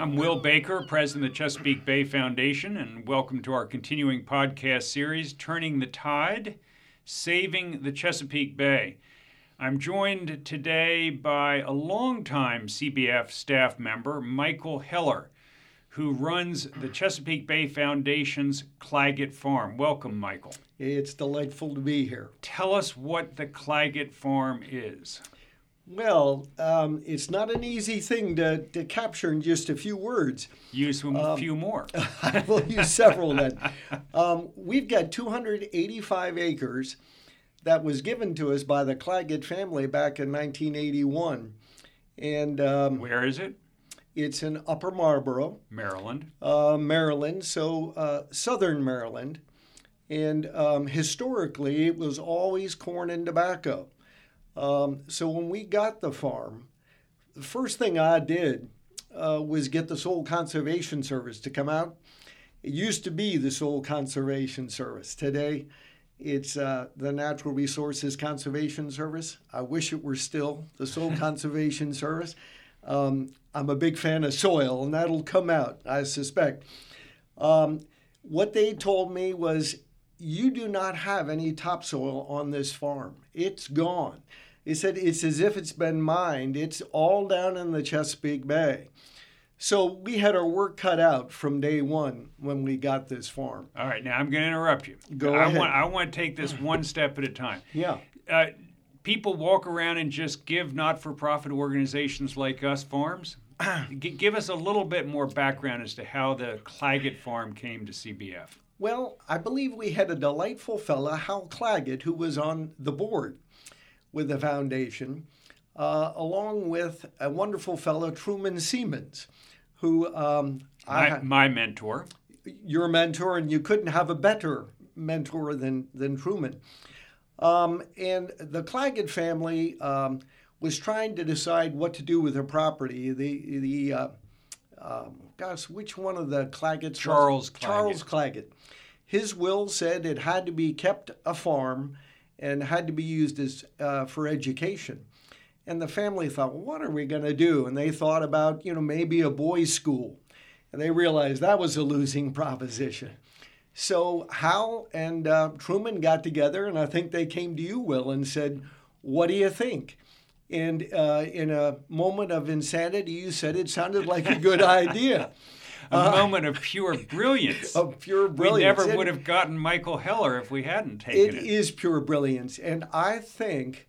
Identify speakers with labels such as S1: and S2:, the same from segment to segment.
S1: I'm Will Baker, President of the Chesapeake Bay Foundation, and welcome to our continuing podcast series, Turning the Tide Saving the Chesapeake Bay. I'm joined today by a longtime CBF staff member, Michael Heller, who runs the Chesapeake Bay Foundation's Claggett Farm. Welcome, Michael.
S2: It's delightful to be here.
S1: Tell us what the Claggett Farm is.
S2: Well, um, it's not an easy thing to, to capture in just a few words.
S1: Use a um, few more.
S2: I will use several then. Um, we've got 285 acres that was given to us by the Claggett family back in 1981. And
S1: um, where is it?
S2: It's in Upper Marlboro,
S1: Maryland.
S2: Uh, Maryland, so uh, southern Maryland. And um, historically, it was always corn and tobacco. Um, so when we got the farm, the first thing I did uh, was get the Soil Conservation Service to come out. It used to be the Soil Conservation Service. Today, it's uh, the Natural Resources Conservation Service. I wish it were still the Soil Conservation Service. Um, I'm a big fan of soil, and that'll come out, I suspect. Um, what they told me was you do not have any topsoil on this farm. It's gone. He said it's as if it's been mined. It's all down in the Chesapeake Bay. So we had our work cut out from day one when we got this farm.
S1: All right, now I'm going to interrupt you.
S2: Go
S1: I
S2: ahead.
S1: Want, I want to take this one step at a time.
S2: Yeah.
S1: Uh, people walk around and just give not-for-profit organizations like us farms. give us a little bit more background as to how the Claggett Farm came to CBF.
S2: Well, I believe we had a delightful fellow, Hal Claggett, who was on the board with the foundation, uh, along with a wonderful fellow, Truman Semans, who um,
S1: my, my mentor.
S2: Your mentor, and you couldn't have a better mentor than than Truman. Um, and the Claggett family um, was trying to decide what to do with their property. The the uh, um, gosh, which one of the Claggetts?
S1: Charles
S2: Claggett. Charles Claggett. His will said it had to be kept a farm and had to be used as uh, for education. And the family thought, well, what are we going to do? And they thought about, you know, maybe a boys' school. And they realized that was a losing proposition. So Hal and uh, Truman got together, and I think they came to you, Will, and said, What do you think? And uh, in a moment of insanity, you said it sounded like a good idea.
S1: A uh, moment of pure brilliance.
S2: Of pure brilliance.
S1: We never would have gotten Michael Heller if we hadn't taken
S2: it.
S1: It
S2: is pure brilliance. And I think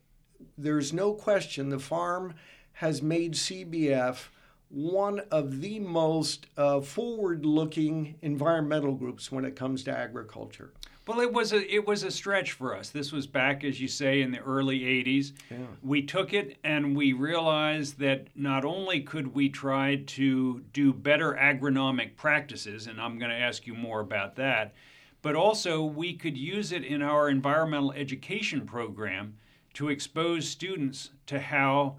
S2: there's no question the farm has made CBF one of the most uh, forward looking environmental groups when it comes to agriculture.
S1: Well, it was a it was a stretch for us. This was back, as you say, in the early '80s.
S2: Yeah.
S1: We took it and we realized that not only could we try to do better agronomic practices, and I'm going to ask you more about that, but also we could use it in our environmental education program to expose students to how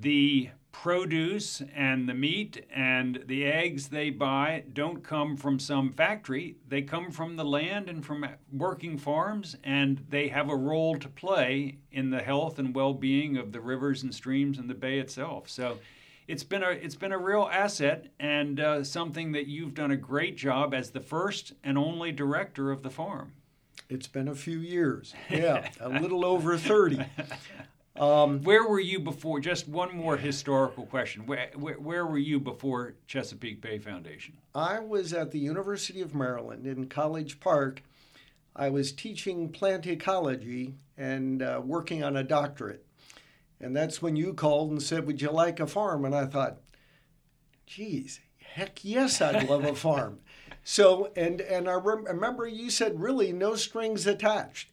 S1: the produce and the meat and the eggs they buy don't come from some factory. They come from the land and from working farms, and they have a role to play in the health and well being of the rivers and streams and the bay itself. So it's been a it's been a real asset and uh, something that you've done a great job as the first and only director of the farm.
S2: It's been a few years. Yeah, a little over 30.
S1: Um, where were you before? Just one more historical question. Where, where, where, were you before Chesapeake Bay Foundation?
S2: I was at the University of Maryland in College Park. I was teaching plant ecology and uh, working on a doctorate. And that's when you called and said, Would you like a farm? And I thought, geez, heck yes, I'd love a farm. So, and, and I rem- remember you said, really, no strings attached.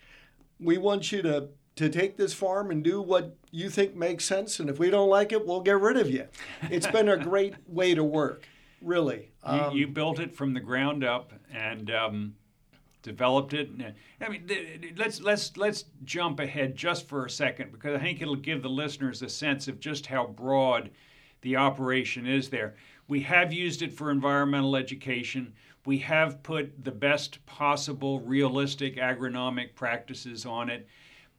S2: We want you to to take this farm and do what you think makes sense. And if we don't like it, we'll get rid of you. It's been a great way to work, really.
S1: Um, you, you, built it from the ground up and um, developed it. I mean, let's let's let's jump ahead just for a second because I think it'll give the listeners a sense of just how broad the operation is there. We have used it for environmental education. We have put the best possible realistic agronomic practices on it.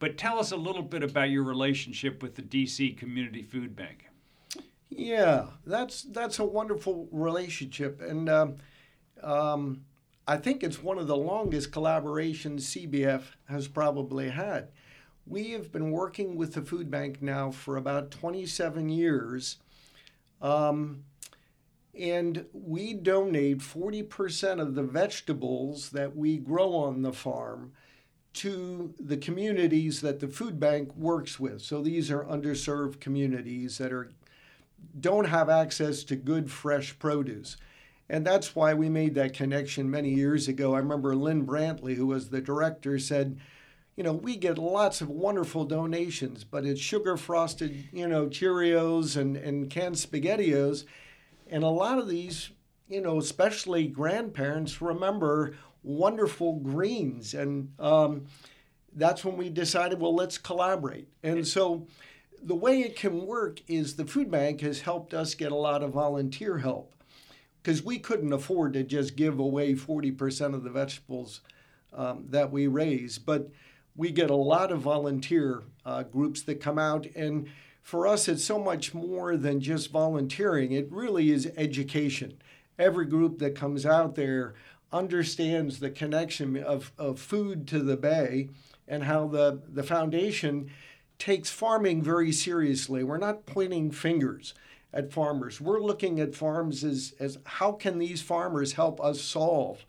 S1: But tell us a little bit about your relationship with the DC Community Food Bank.
S2: Yeah, that's that's a wonderful relationship, and um, um, I think it's one of the longest collaborations CBF has probably had. We have been working with the food bank now for about 27 years. Um, and we donate 40% of the vegetables that we grow on the farm to the communities that the food bank works with. So these are underserved communities that are don't have access to good fresh produce. And that's why we made that connection many years ago. I remember Lynn Brantley, who was the director, said, you know, we get lots of wonderful donations, but it's sugar frosted, you know, Cheerios and, and canned SpaghettiOs and a lot of these, you know, especially grandparents remember wonderful greens. And um, that's when we decided, well, let's collaborate. And so the way it can work is the food bank has helped us get a lot of volunteer help because we couldn't afford to just give away 40% of the vegetables um, that we raise. But we get a lot of volunteer uh, groups that come out and for us, it's so much more than just volunteering. It really is education. Every group that comes out there understands the connection of, of food to the bay and how the, the foundation takes farming very seriously. We're not pointing fingers at farmers. We're looking at farms as, as how can these farmers help us solve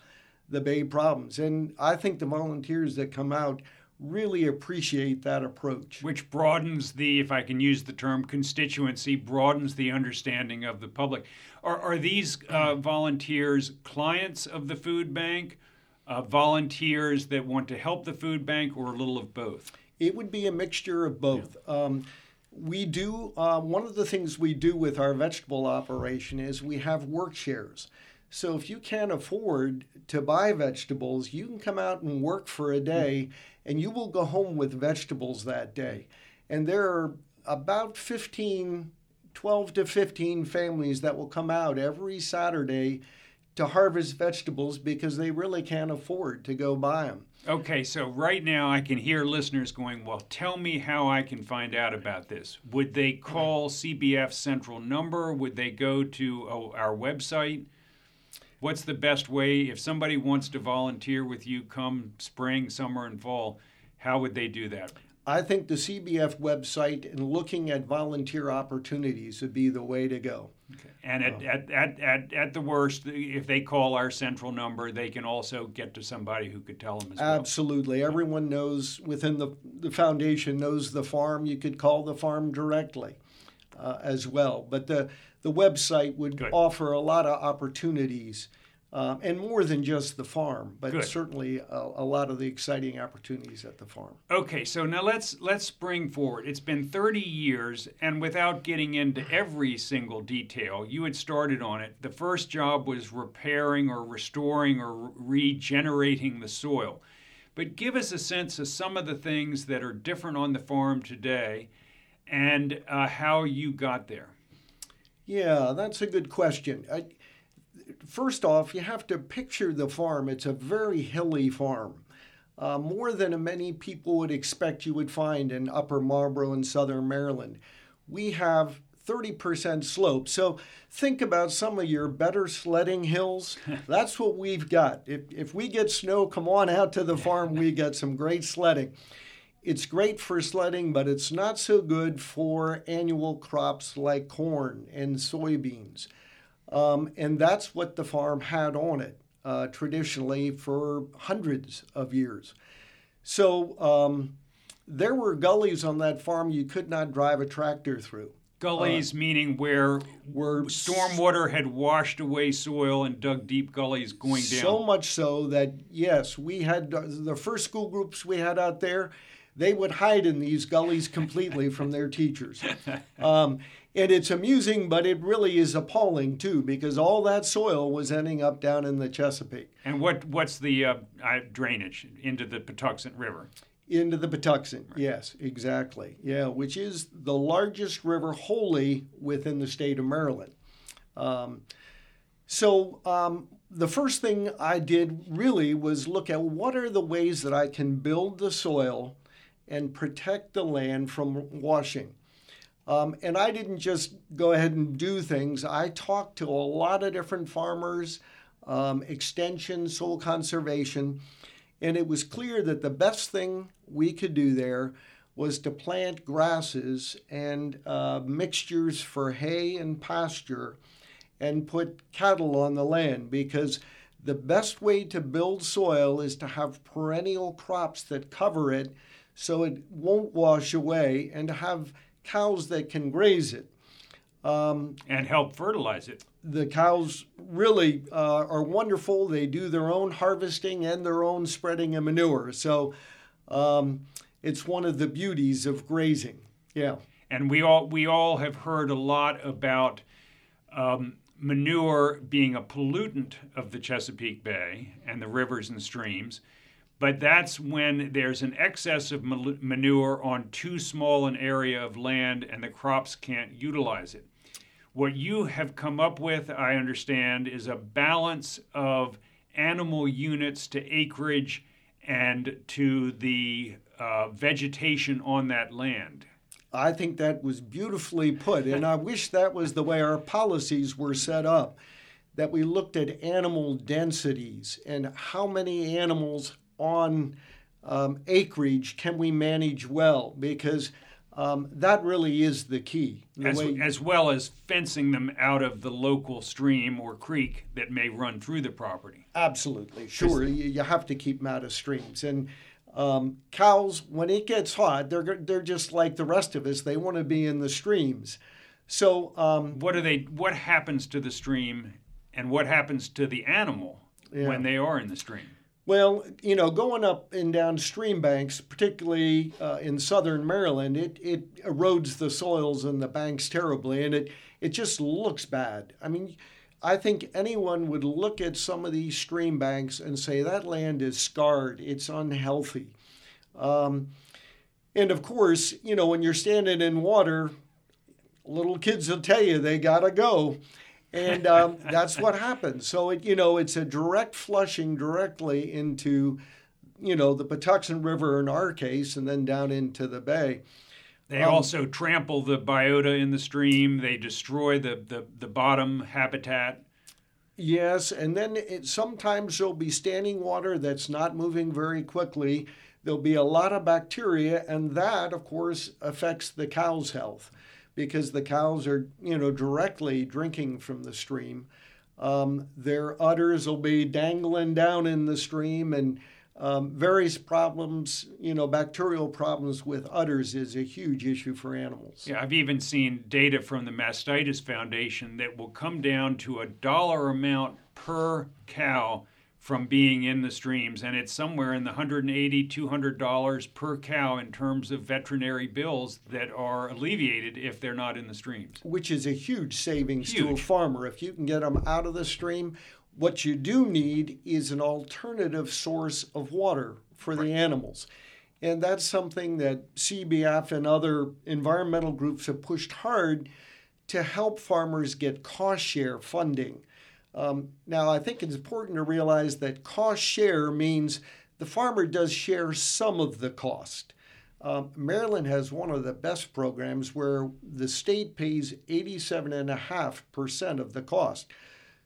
S2: the bay problems? And I think the volunteers that come out really appreciate that approach.
S1: Which broadens the, if I can use the term constituency, broadens the understanding of the public. Are, are these uh, volunteers clients of the food bank, uh, volunteers that want to help the food bank, or a little of both?
S2: It would be a mixture of both. Yeah. Um, we do, uh, one of the things we do with our vegetable operation is we have work shares. So if you can't afford to buy vegetables, you can come out and work for a day. Mm-hmm and you will go home with vegetables that day. And there are about 15, 12 to 15 families that will come out every Saturday to harvest vegetables because they really can't afford to go buy them.
S1: Okay, so right now I can hear listeners going, Well, tell me how I can find out about this. Would they call CBF Central number? Would they go to oh, our website? What's the best way if somebody wants to volunteer with you come spring, summer, and fall? How would they do that?
S2: I think the CBF website and looking at volunteer opportunities would be the way to go.
S1: Okay. And at, uh, at, at, at, at the worst, if they call our central number, they can also get to somebody who could tell them as
S2: well. Absolutely. Everyone knows within the, the foundation knows the farm. You could call the farm directly uh, as well. But the, the website would Good. offer a lot of opportunities. Um, and more than just the farm, but Good. certainly a, a, lot of the exciting opportunities at the farm.
S1: Okay, so now let's let's bring forward. It's been 30 years, and without getting into every single detail, you had started on it. The first job was repairing or restoring or regenerating the soil. But give us a sense of some of the things that are different on the farm today, and uh, how you got there.
S2: Yeah, that's a good question. I, first off, you have to picture the farm. It's a very hilly farm. Uh, more than many people would expect you would find in Upper Marlboro and Southern Maryland. We have 30% slope. So think about some of your better sledding hills. That's what we've got. If, if we get snow, come on out to the farm. We get some great sledding. It's great for sledding, but it's not so good for annual crops like corn and soybeans. Um, and that's what the farm had on it uh, traditionally for hundreds of years. So um, there were gullies on that farm you could not drive a tractor through.
S1: Gullies uh, meaning where where stormwater had washed away soil and dug deep gullies going down.
S2: So much so that yes, we had the first school groups we had out there they would hide in these gullies completely from their teachers. Um, and it's amusing, but it really is appalling too, because all that soil was ending up down in the Chesapeake.
S1: And what what's the uh, drainage into the Patuxent River?
S2: Into the Patuxent, right. yes, exactly. Yeah, which is the largest river wholly within the state of Maryland. Um, so um, the first thing I did really was look at what are the ways that I can build the soil and protect the land from washing. Um, and I didn't just go ahead and do things. I talked to a lot of different farmers, um, extension, soil conservation, and it was clear that the best thing we could do there was to plant grasses and uh, mixtures for hay and pasture and put cattle on the land because the best way to build soil is to have perennial crops that cover it so it won't wash away and to have cows that can graze it.
S1: Um, and help fertilize it.
S2: The cows really uh, are wonderful. They do their own harvesting and their own spreading of manure. So um, it's one of the beauties of grazing. Yeah.
S1: And we all we all have heard a lot about um, manure being a pollutant of the Chesapeake Bay and the rivers and streams. But that's when there's an excess of manure on too small an area of land and the crops can't utilize it. What you have come up with, I understand, is a balance of animal units to acreage and to the uh, vegetation on that land.
S2: I think that was beautifully put, and I wish that was the way our policies were set up. That we looked at animal densities and how many animals on um, acreage can we manage well, because um, that really is the key.
S1: The as, way... as well as fencing them out of the local stream or creek that may run through the property.
S2: Absolutely, sure. You, you have to keep them out of streams. And um, cows, when it gets hot, they're they're just like the rest of us. They want to be in the streams. So um,
S1: what do they? What happens to the stream, and what happens to the animal yeah. when they are in the stream?
S2: Well, you know, going up and down stream banks, particularly uh, in southern Maryland, it, it erodes the soils and the banks terribly, and it it just looks bad. I mean, I think anyone would look at some of these stream banks and say that land is scarred, it's unhealthy. Um, and of course, you know, when you're standing in water, little kids will tell you they got to go. And um, that's what happens. So, it, you know, it's a direct flushing directly into, you know, the Patuxent River in our case, and then down into the bay.
S1: They um, also trample the biota in the stream. They destroy the, the, the bottom habitat.
S2: Yes, and then it, sometimes there'll be standing water that's not moving very quickly. There'll be a lot of bacteria, and that, of course, affects the cow's health because the cows are, you know, directly drinking from the stream. Um, their udders will be dangling down in the stream, and um, various problems, you know, bacterial problems with udders is a huge issue for animals.
S1: Yeah, I've even seen data from the Mastitis Foundation that will come down to a dollar amount per cow from being in the streams, and it's somewhere in the 180 200 dollars per cow in terms of veterinary bills that are alleviated if they're not in the streams.
S2: Which is a huge savings huge. to a farmer if you can get them out of the stream what you do need is an alternative source of water for right. the animals. And that's something that CBF and other environmental groups have pushed hard to help farmers get cost share funding. Um, now, I think it's important to realize that cost share means the farmer does share some of the cost. Um, Maryland has one of the best programs where the state pays 87.5% of the cost.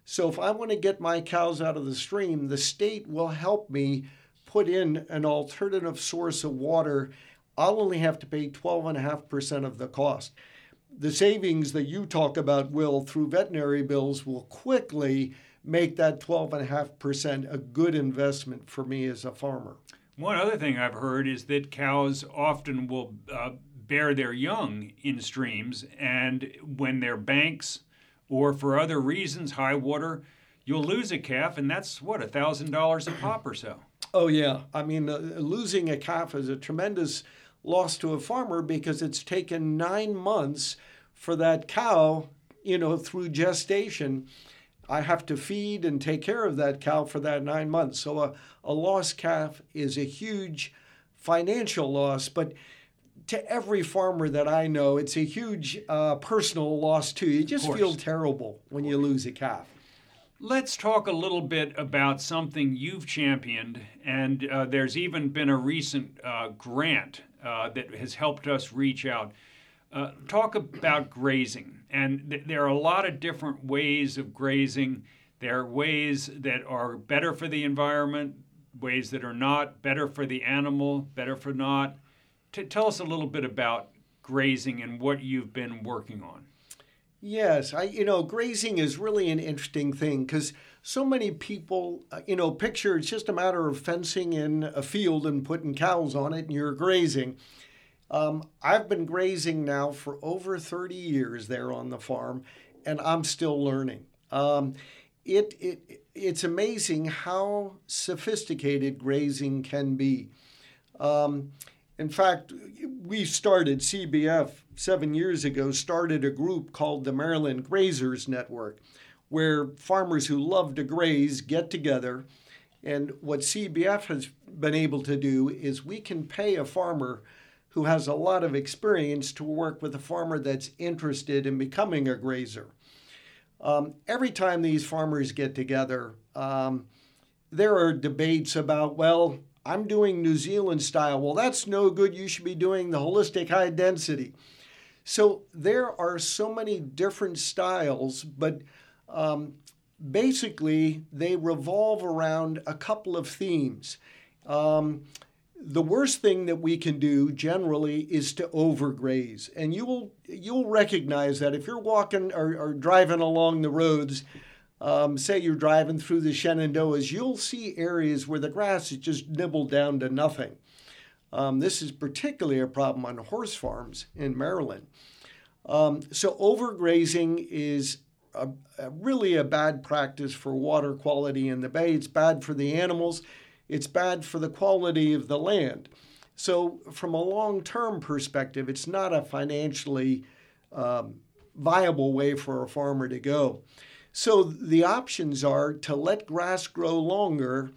S2: So if I want to get my cows out of the stream, the state will help me put in an alternative source of water. I'll only have to pay 12.5% of the cost. The savings that you talk about, Will, through veterinary bills will quickly make that 12.5% a good investment for me as a farmer.
S1: One other thing I've heard is that cows often will uh, bear their young in streams, and when their banks or for other reasons, high water, you'll lose a calf, and that's what a thousand dollars a pop or so.
S2: Oh yeah, I mean, uh, losing a calf is a tremendous loss to a farmer because it's taken nine months for that cow, you know, through gestation. I have to feed and take care of that cow for that nine months. So a, a lost calf is a huge financial loss, but to every farmer that I know, it's a huge uh, personal loss too. You just feel terrible when you lose a calf.
S1: Let's talk a little bit about something you've championed, and uh, there's even been a recent uh, grant uh, that has helped us reach out. Uh, talk about grazing, and th- there are a lot of different ways of grazing. There are ways that are better for the environment, ways that are not better for the animal, better for not. T- tell us a little bit about grazing and what you've been working on.
S2: Yes, I you know grazing is really an interesting thing because so many people uh, you know picture it's just a matter of fencing in a field and putting cows on it and you're grazing. Um, I've been grazing now for over 30 years there on the farm, and I'm still learning. Um, it, it it's amazing how sophisticated grazing can be. Um, in fact, we started CBF seven years ago, started a group called the Maryland Grazers Network, where farmers who love to graze get together. And what CBF has been able to do is we can pay a farmer who has a lot of experience to work with a farmer that's interested in becoming a grazer. Um, every time these farmers get together, um, there are debates about, well, I'm doing New Zealand style. Well, that's no good. You should be doing the holistic high density. So there are so many different styles, but um, basically they revolve around a couple of themes. Um, the worst thing that we can do generally is to overgraze, and you will you'll recognize that if you're walking or, or driving along the roads um, say you're driving through the Shenandoahs, you'll see areas where the grass is just nibbled down to nothing. Um, this is particularly a problem on horse farms in Maryland. Um, so overgrazing is a, a really a bad practice for water quality in the bay. It's bad for the animals. It's bad for the quality of the land. So from a long-term perspective, it's not a financially um, viable way for a farmer to go. So the options are to let grass grow longer,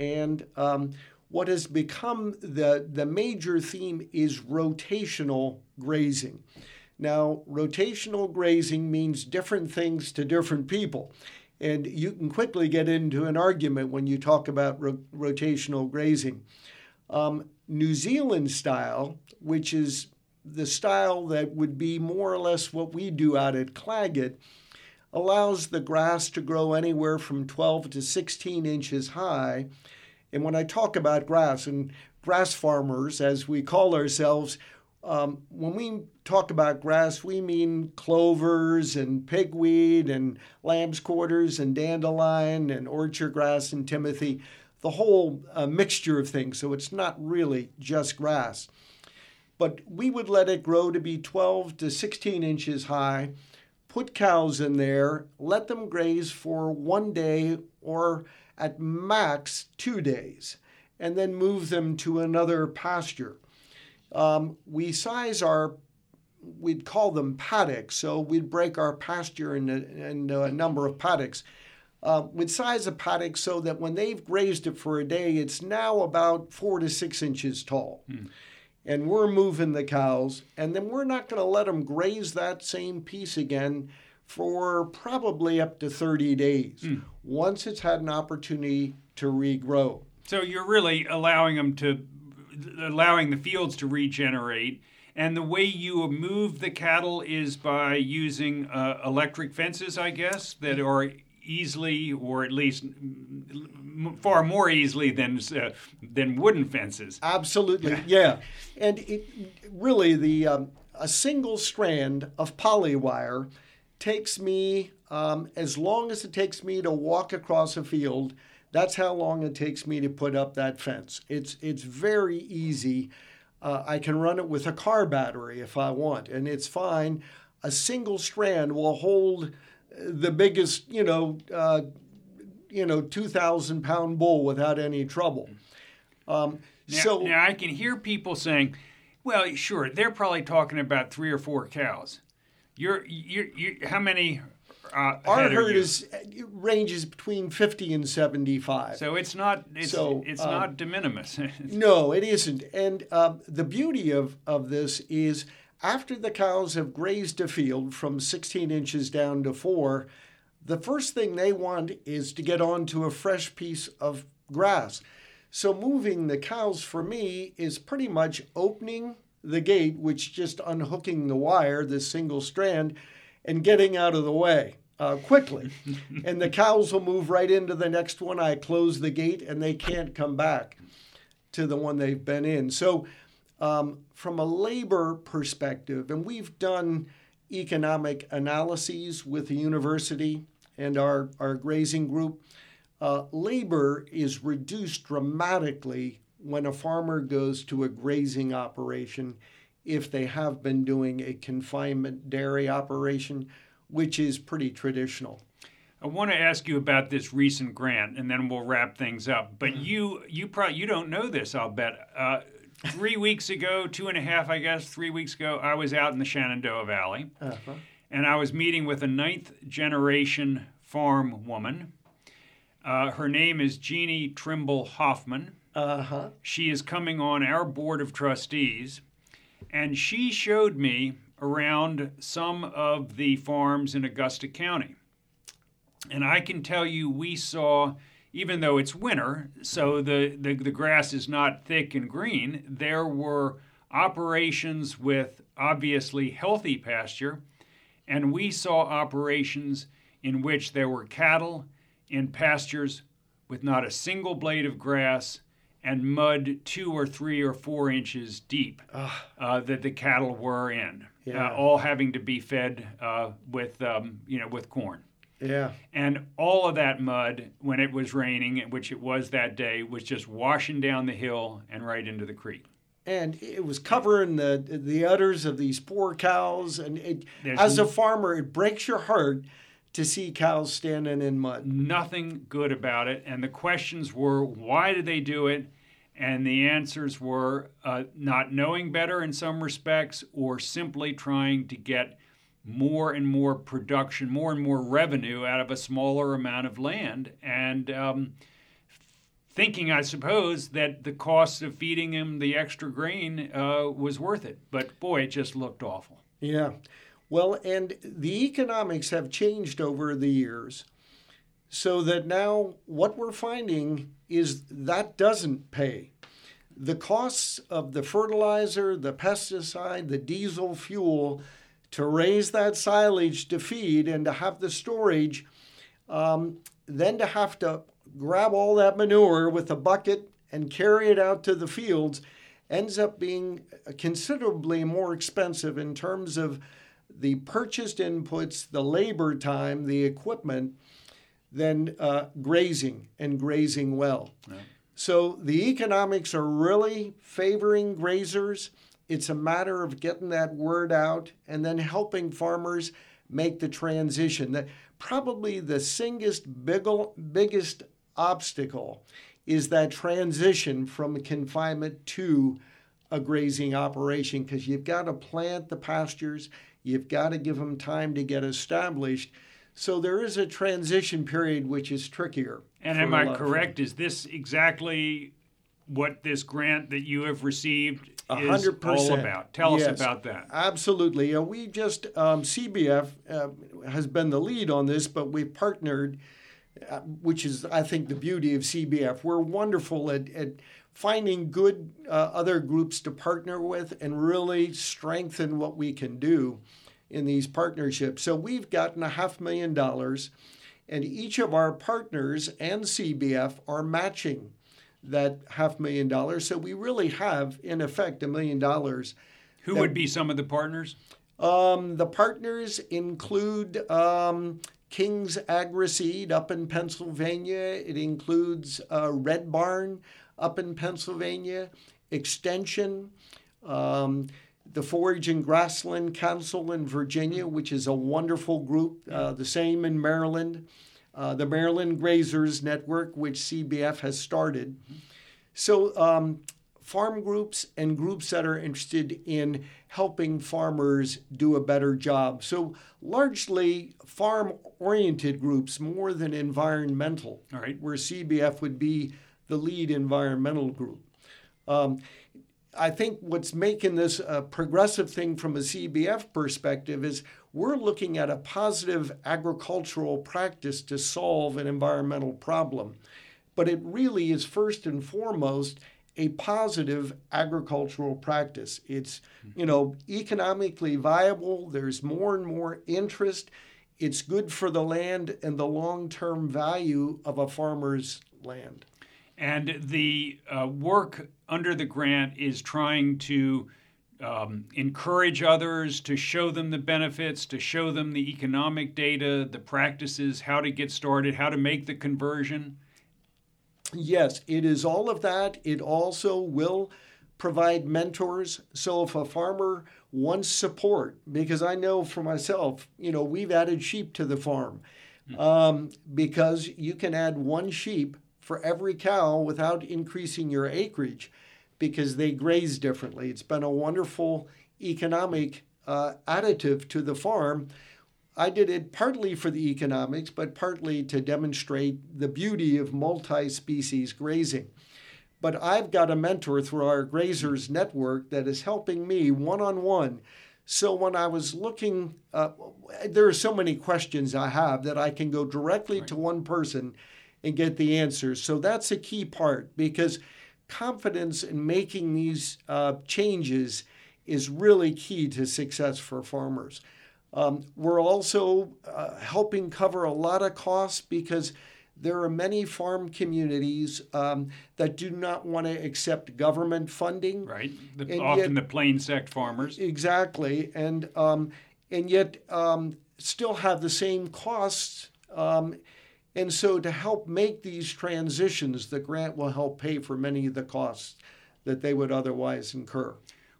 S2: and um, what has become the, the major theme is rotational grazing. Now, rotational grazing means different things to different people. And you can quickly get into an argument when you talk about ro- rotational grazing. Um, New Zealand style, which is the style that would be more or less what we do out at Claggett, allows the grass to grow anywhere from 12 to 16 inches high. And when I talk about grass, and grass farmers, as we call ourselves, um, when we talk about grass, we mean clovers and pigweed and lamb's quarters and dandelion and orchard grass and timothy, the whole uh, mixture of things. So it's not really just grass. But we would let it grow to be 12 to 16 inches high put cows in there, let them graze for one day or at max two days, and then move them to another pasture. Um, we size our, we'd call them paddocks, so we'd break our pasture into, into a number of paddocks. Uh, we'd size a paddock so that when they've grazed it for a day, it's now about four to six inches tall. Hmm and we're moving the cows, and then we're not going to let them graze that same piece again for probably up to 30 days mm. once it's had an opportunity to regrow.
S1: So you're really allowing them to allowing the fields to regenerate and the way you move the cattle is by using uh, electric fences, I guess, that are easily, or at least far more easily than uh, than wooden fences.
S2: Absolutely, yeah. And it, really, the um, a single strand of polywire takes me um, as long as it takes me to walk across a field. That's how long it takes me to put up that fence. It's it's very easy. Uh, I can run it with a car battery if I want, and it's fine. A single strand will hold the biggest, you know, uh, you know, two thousand pound bull without any trouble.
S1: Um, now, so now I can hear people saying, "Well, sure, they're probably talking about three or four cows." You're, you're, you're how many? Uh,
S2: our herd is ranges between fifty and seventy-five.
S1: So it's not it's, so, it's um, not de minimis.
S2: no, it isn't. And uh, the beauty of of this is after the cows have grazed a field from 16 inches down to four, the first thing they want is to get onto a fresh piece of grass. So moving the cows for me is pretty much opening the gate, which just unhooking the wire, this single strand, and getting out of the way uh, quickly. and the cows will move right into the next one. I close the gate and they can't come back to the one they've been in. So, um, from a labor perspective, and we've done economic analyses with the university and our, our grazing group, uh, labor is reduced dramatically when a farmer goes to a grazing operation if they have been doing a confinement dairy operation, which is pretty traditional.
S1: I want to ask you about this recent grant, and then we'll wrap things up. But mm-hmm. you, you probably you don't know this. I'll bet. Uh, three weeks ago, two and a half, I guess, three weeks ago, I was out in the Shenandoah Valley, uh-huh. and I was meeting with a ninth generation farm woman. Uh, her name is Jeannie Trimble Hoffman. Uh-huh. She is coming on our board of trustees, and she showed me around some of the farms in Augusta County. And I can tell you, we saw, even though it's winter, so the, the, the grass is not thick and green, there were operations with obviously healthy pasture, and we saw operations in which there were cattle in pastures with not a single blade of grass and mud two or three or four inches deep uh, that the cattle were in, uh, yeah. uh, all having to be fed uh, with um, you know with corn.
S2: Yeah.
S1: And all of that mud, when it was raining, which it was that day, was just washing down the hill and right into the creek.
S2: And it was covering the the udders of these poor cows. And it, as a farmer, it breaks your heart to see cows standing in mud.
S1: Nothing good about it. And the questions were, why did they do it? And the answers were uh, not knowing better in some respects, or simply trying to get more and more production, more and more revenue out of a smaller amount of land. And um, thinking, I suppose, that the cost of feeding him the extra grain uh, was worth it. But boy, it just looked awful.
S2: Yeah. Well, and the economics have changed over the years so that now what we're finding is that doesn't pay. The costs of the fertilizer, the pesticide, the diesel fuel to raise that silage to feed and to have the storage, um, then to have to grab all that manure with a bucket and carry it out to the fields ends up being considerably more expensive in terms of the purchased inputs, the labor time, the equipment, than uh, grazing and grazing well. Yeah. So the economics are really favoring grazers. It's a matter of getting that word out and then helping farmers make the transition. That probably the singest biggest obstacle is that transition from confinement to a grazing operation because you've got to plant the pastures, You've got to give them time to get established. So there is a transition period which is trickier.
S1: And am I correct? Is this exactly what this grant that you have received 100%. all about? Tell yes, us about that.
S2: Absolutely. Uh, we just, um, CBF uh, has been the lead on this, but we've partnered, uh, which is, I think, the beauty of CBF. We're wonderful at, at finding good uh, other groups to partner with and really strengthen what we can do in these partnerships. So we've gotten a half million dollars, and each of our partners and CBF are matching that half million dollars. So we really have, in effect, a million dollars.
S1: Who would be some of the partners?
S2: Um, the partners include um, King's Agri-Seed up in Pennsylvania. It includes uh, Red Barn up in Pennsylvania, Extension, um, the Forage and Grassland Council in Virginia, which is a wonderful group, uh, the same in Maryland, uh, the Maryland Grazers Network, which CBF has started. So, um, farm groups and groups that are interested in helping farmers do a better job. So, largely farm oriented groups more than environmental,
S1: All right.
S2: where CBF would be the lead environmental group. Um, I think what's making this a progressive thing from a CBF perspective is we're looking at a positive agricultural practice to solve an environmental problem. But it really is first and foremost a positive agricultural practice. It's, you know, economically viable. There's more and more interest. It's good for the land and the long-term value of a farmer's land.
S1: And the uh, work under the grant is trying to um, encourage others, to show them the benefits, to show them the economic data, the practices, how to get started, how to make the conversion.
S2: Yes, it is all of that. It also will provide mentors. So if a farmer wants support, because I know for myself, you know, we've added sheep to the farm um, because you can add one sheep for every cow without increasing your acreage because they graze differently. It's been a wonderful economic uh, additive to the farm. I did it partly for the economics, but partly to demonstrate the beauty of multi species grazing. But I've got a mentor through our Grazers Network that is helping me one on one. So when I was looking, uh, there are so many questions I have that I can go directly right. to one person and get the answers. So that's a key part because confidence in making these uh, changes is really key to success for farmers. Um, we're also uh, helping cover a lot of costs because there are many farm communities um, that do not want to accept government funding.
S1: Right, the, often yet, the plain sect farmers.
S2: Exactly, and um, and yet um, still have the same costs. And so, to help make these transitions, the grant will help pay for many of the costs that they would otherwise incur.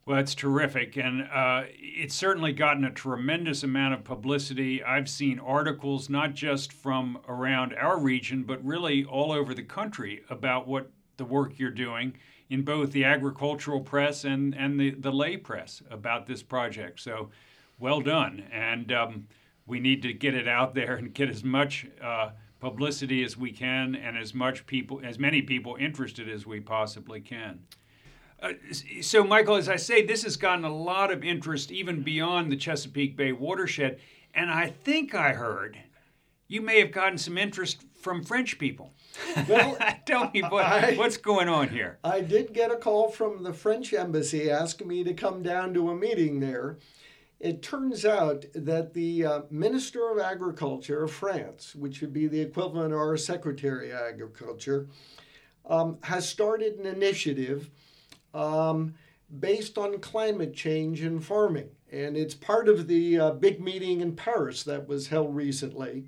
S1: Well, it's terrific, and uh, it's certainly gotten a tremendous amount of publicity. I've seen articles not just from around our region, but really all over the country about what the work you're doing in both the agricultural press and, and the, the lay press about this project. So, well done. And um, we need to get it out there and get as much uh, publicity as we can and as much people, as many people interested as we possibly can. Uh, so, Michael, as I say, this has gotten a lot of interest even beyond the Chesapeake Bay watershed. And I think I heard you may have gotten some interest from French people. Well, tell me what, I, what's going on here.
S2: I did get a call from the French embassy asking me to come down to a meeting there. It turns out that the uh, Minister of Agriculture of France, which would be the equivalent of our Secretary of Agriculture, um, has started an initiative um, based on climate change in farming. And it's part of the uh, big meeting in Paris that was held recently.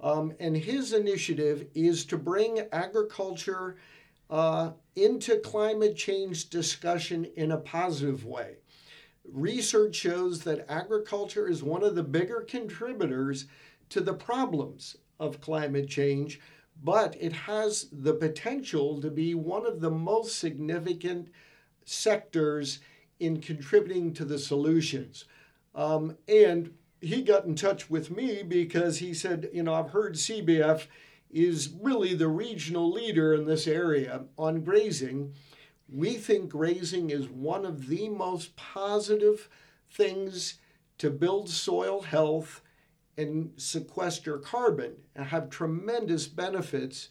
S2: Um, and his initiative is to bring agriculture uh, into climate change discussion in a positive way. Research shows that agriculture is one of the bigger contributors to the problems of climate change, but it has the potential to be one of the most significant sectors in contributing to the solutions. Um, and he got in touch with me because he said, you know, I've heard CBF is really the regional leader in this area on grazing. We think grazing is one of the most positive things to build soil health and sequester carbon and have tremendous benefits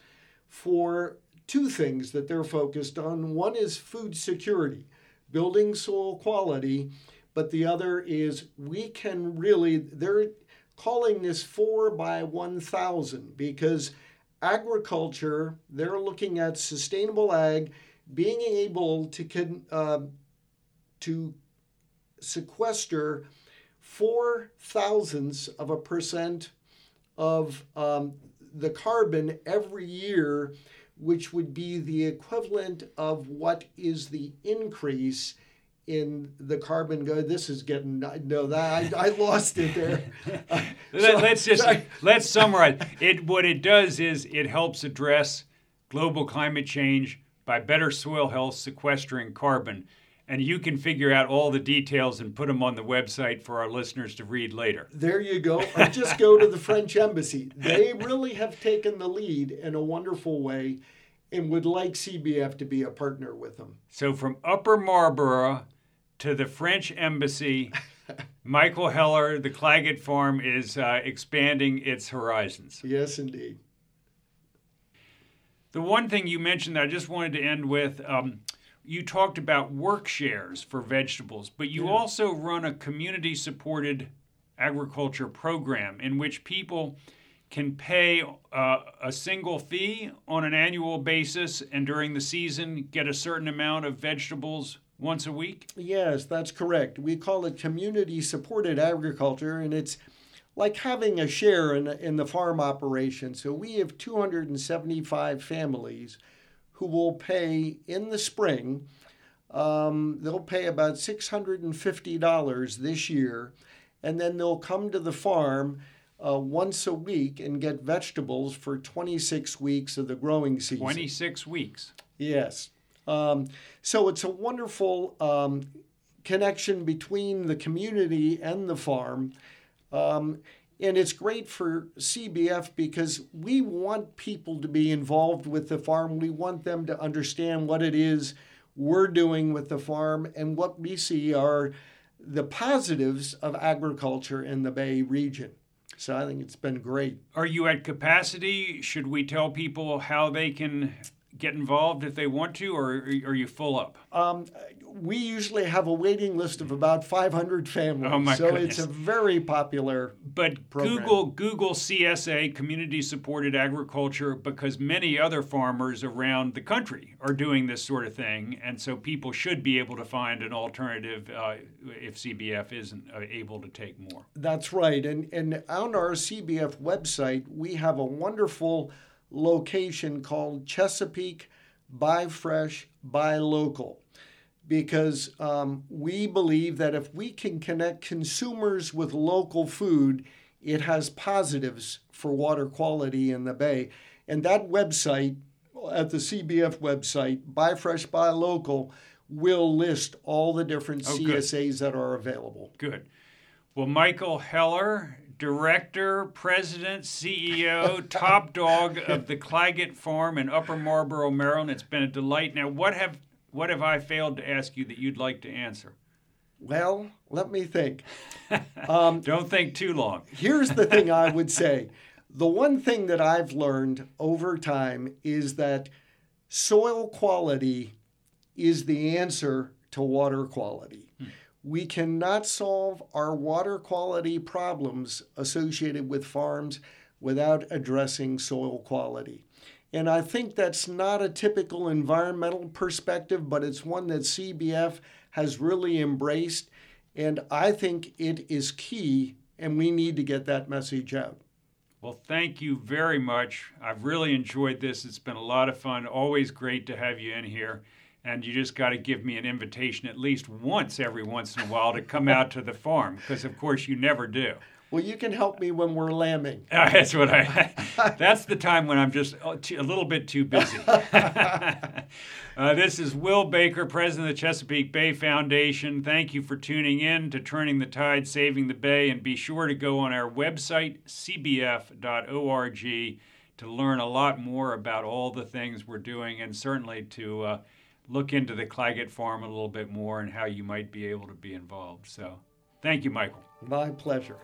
S2: for two things that they're focused on. One is food security, building soil quality, but the other is we can really, they're calling this four by 1,000 because agriculture, they're looking at sustainable ag, being able to, uh, to sequester four thousandths of a percent of um, the carbon every year which would be the equivalent of what is the increase in the carbon go this is getting no that I, I lost it there
S1: uh, so, let's just sorry. let's summarize it what it does is it helps address global climate change by better soil health sequestering carbon and you can figure out all the details and put them on the website for our listeners to read later.
S2: There you go. Or just go to the French embassy. They really have taken the lead in a wonderful way and would like CBF to be a partner with them.
S1: So from Upper Marlboro to the French embassy, Michael Heller, the Claggett Farm, is uh, expanding its horizons.
S2: Yes, indeed.
S1: The one thing you mentioned that I just wanted to end with. Um, you talked about work shares for vegetables, but you
S2: Yeah.
S1: also run a community supported agriculture program in which people can pay uh, a single fee on an annual basis and during the season get a certain amount of vegetables once a week?
S2: Yes, that's correct. We call it community supported agriculture, and it's like having a share in, in the farm operation. So we have 275 families who will pay in the spring. Um, they'll pay about $650 this year, and then they'll come to the farm uh, once a week and get vegetables for 26 weeks of the growing season.
S1: 26 weeks.
S2: Yes. Um, so it's a wonderful um, connection between the community and the farm. Um, and it's great for CBF because we want people to be involved with the farm. We want them to understand what it is we're doing with the farm and what we see are the positives of agriculture in the Bay region. So I think it's been great.
S1: Are you at capacity? Should we tell people how they can get involved if they want to, or are you full up?
S2: Um, we usually have a waiting list of about 500 families.
S1: Oh, my
S2: so
S1: goodness.
S2: it's a very popular.
S1: But
S2: program.
S1: Google Google CSA community supported agriculture because many other farmers around the country are doing this sort of thing, and so people should be able to find an alternative uh, if CBF isn't uh, able to take more.
S2: That's right. And, and on our CBF website, we have a wonderful location called Chesapeake Buy Fresh, Buy Local. Because um, we believe that if we can connect consumers with local food, it has positives for water quality in the Bay. And that website, at the CBF website, Buy Fresh, Buy Local, will list all the different
S1: Oh, good.
S2: CSAs that are available.
S1: Good. Well, Michael Heller, director, president, CEO, top dog of the Claggett Farm in Upper Marlboro, Maryland. It's been a delight. Now, what have what have I failed to ask you that you'd like to answer?
S2: Well, let me think. Um,
S1: Don't think too long.
S2: here's the thing I would say. The one thing that I've learned over time is that soil quality is the answer to water quality. We cannot solve our water quality problems associated with farms without addressing soil quality. And I think that's not a typical environmental perspective, but it's one that CBF has really embraced. And I think it is key, and we need to get that message out.
S1: Well, thank you very much. I've really enjoyed this. It's been a lot of fun. Always great to have you in here. And you just got to give me an invitation at least once every once in a while to come out to the farm because, of course, you never do.
S2: Well, you can help me when we're lambing.
S1: Uh, That's what I. That's the time when I'm just too- a little bit too busy. uh, this is Will Baker, president of the Chesapeake Bay Foundation. Thank you for tuning in to Turning the Tide, Saving the Bay, and be sure to go on our website cbf.org to learn a lot more about all the things we're doing, and certainly to uh, look into the Claggett Farm a little bit more and how you might be able to be involved. So, thank you, Michael.
S2: My pleasure.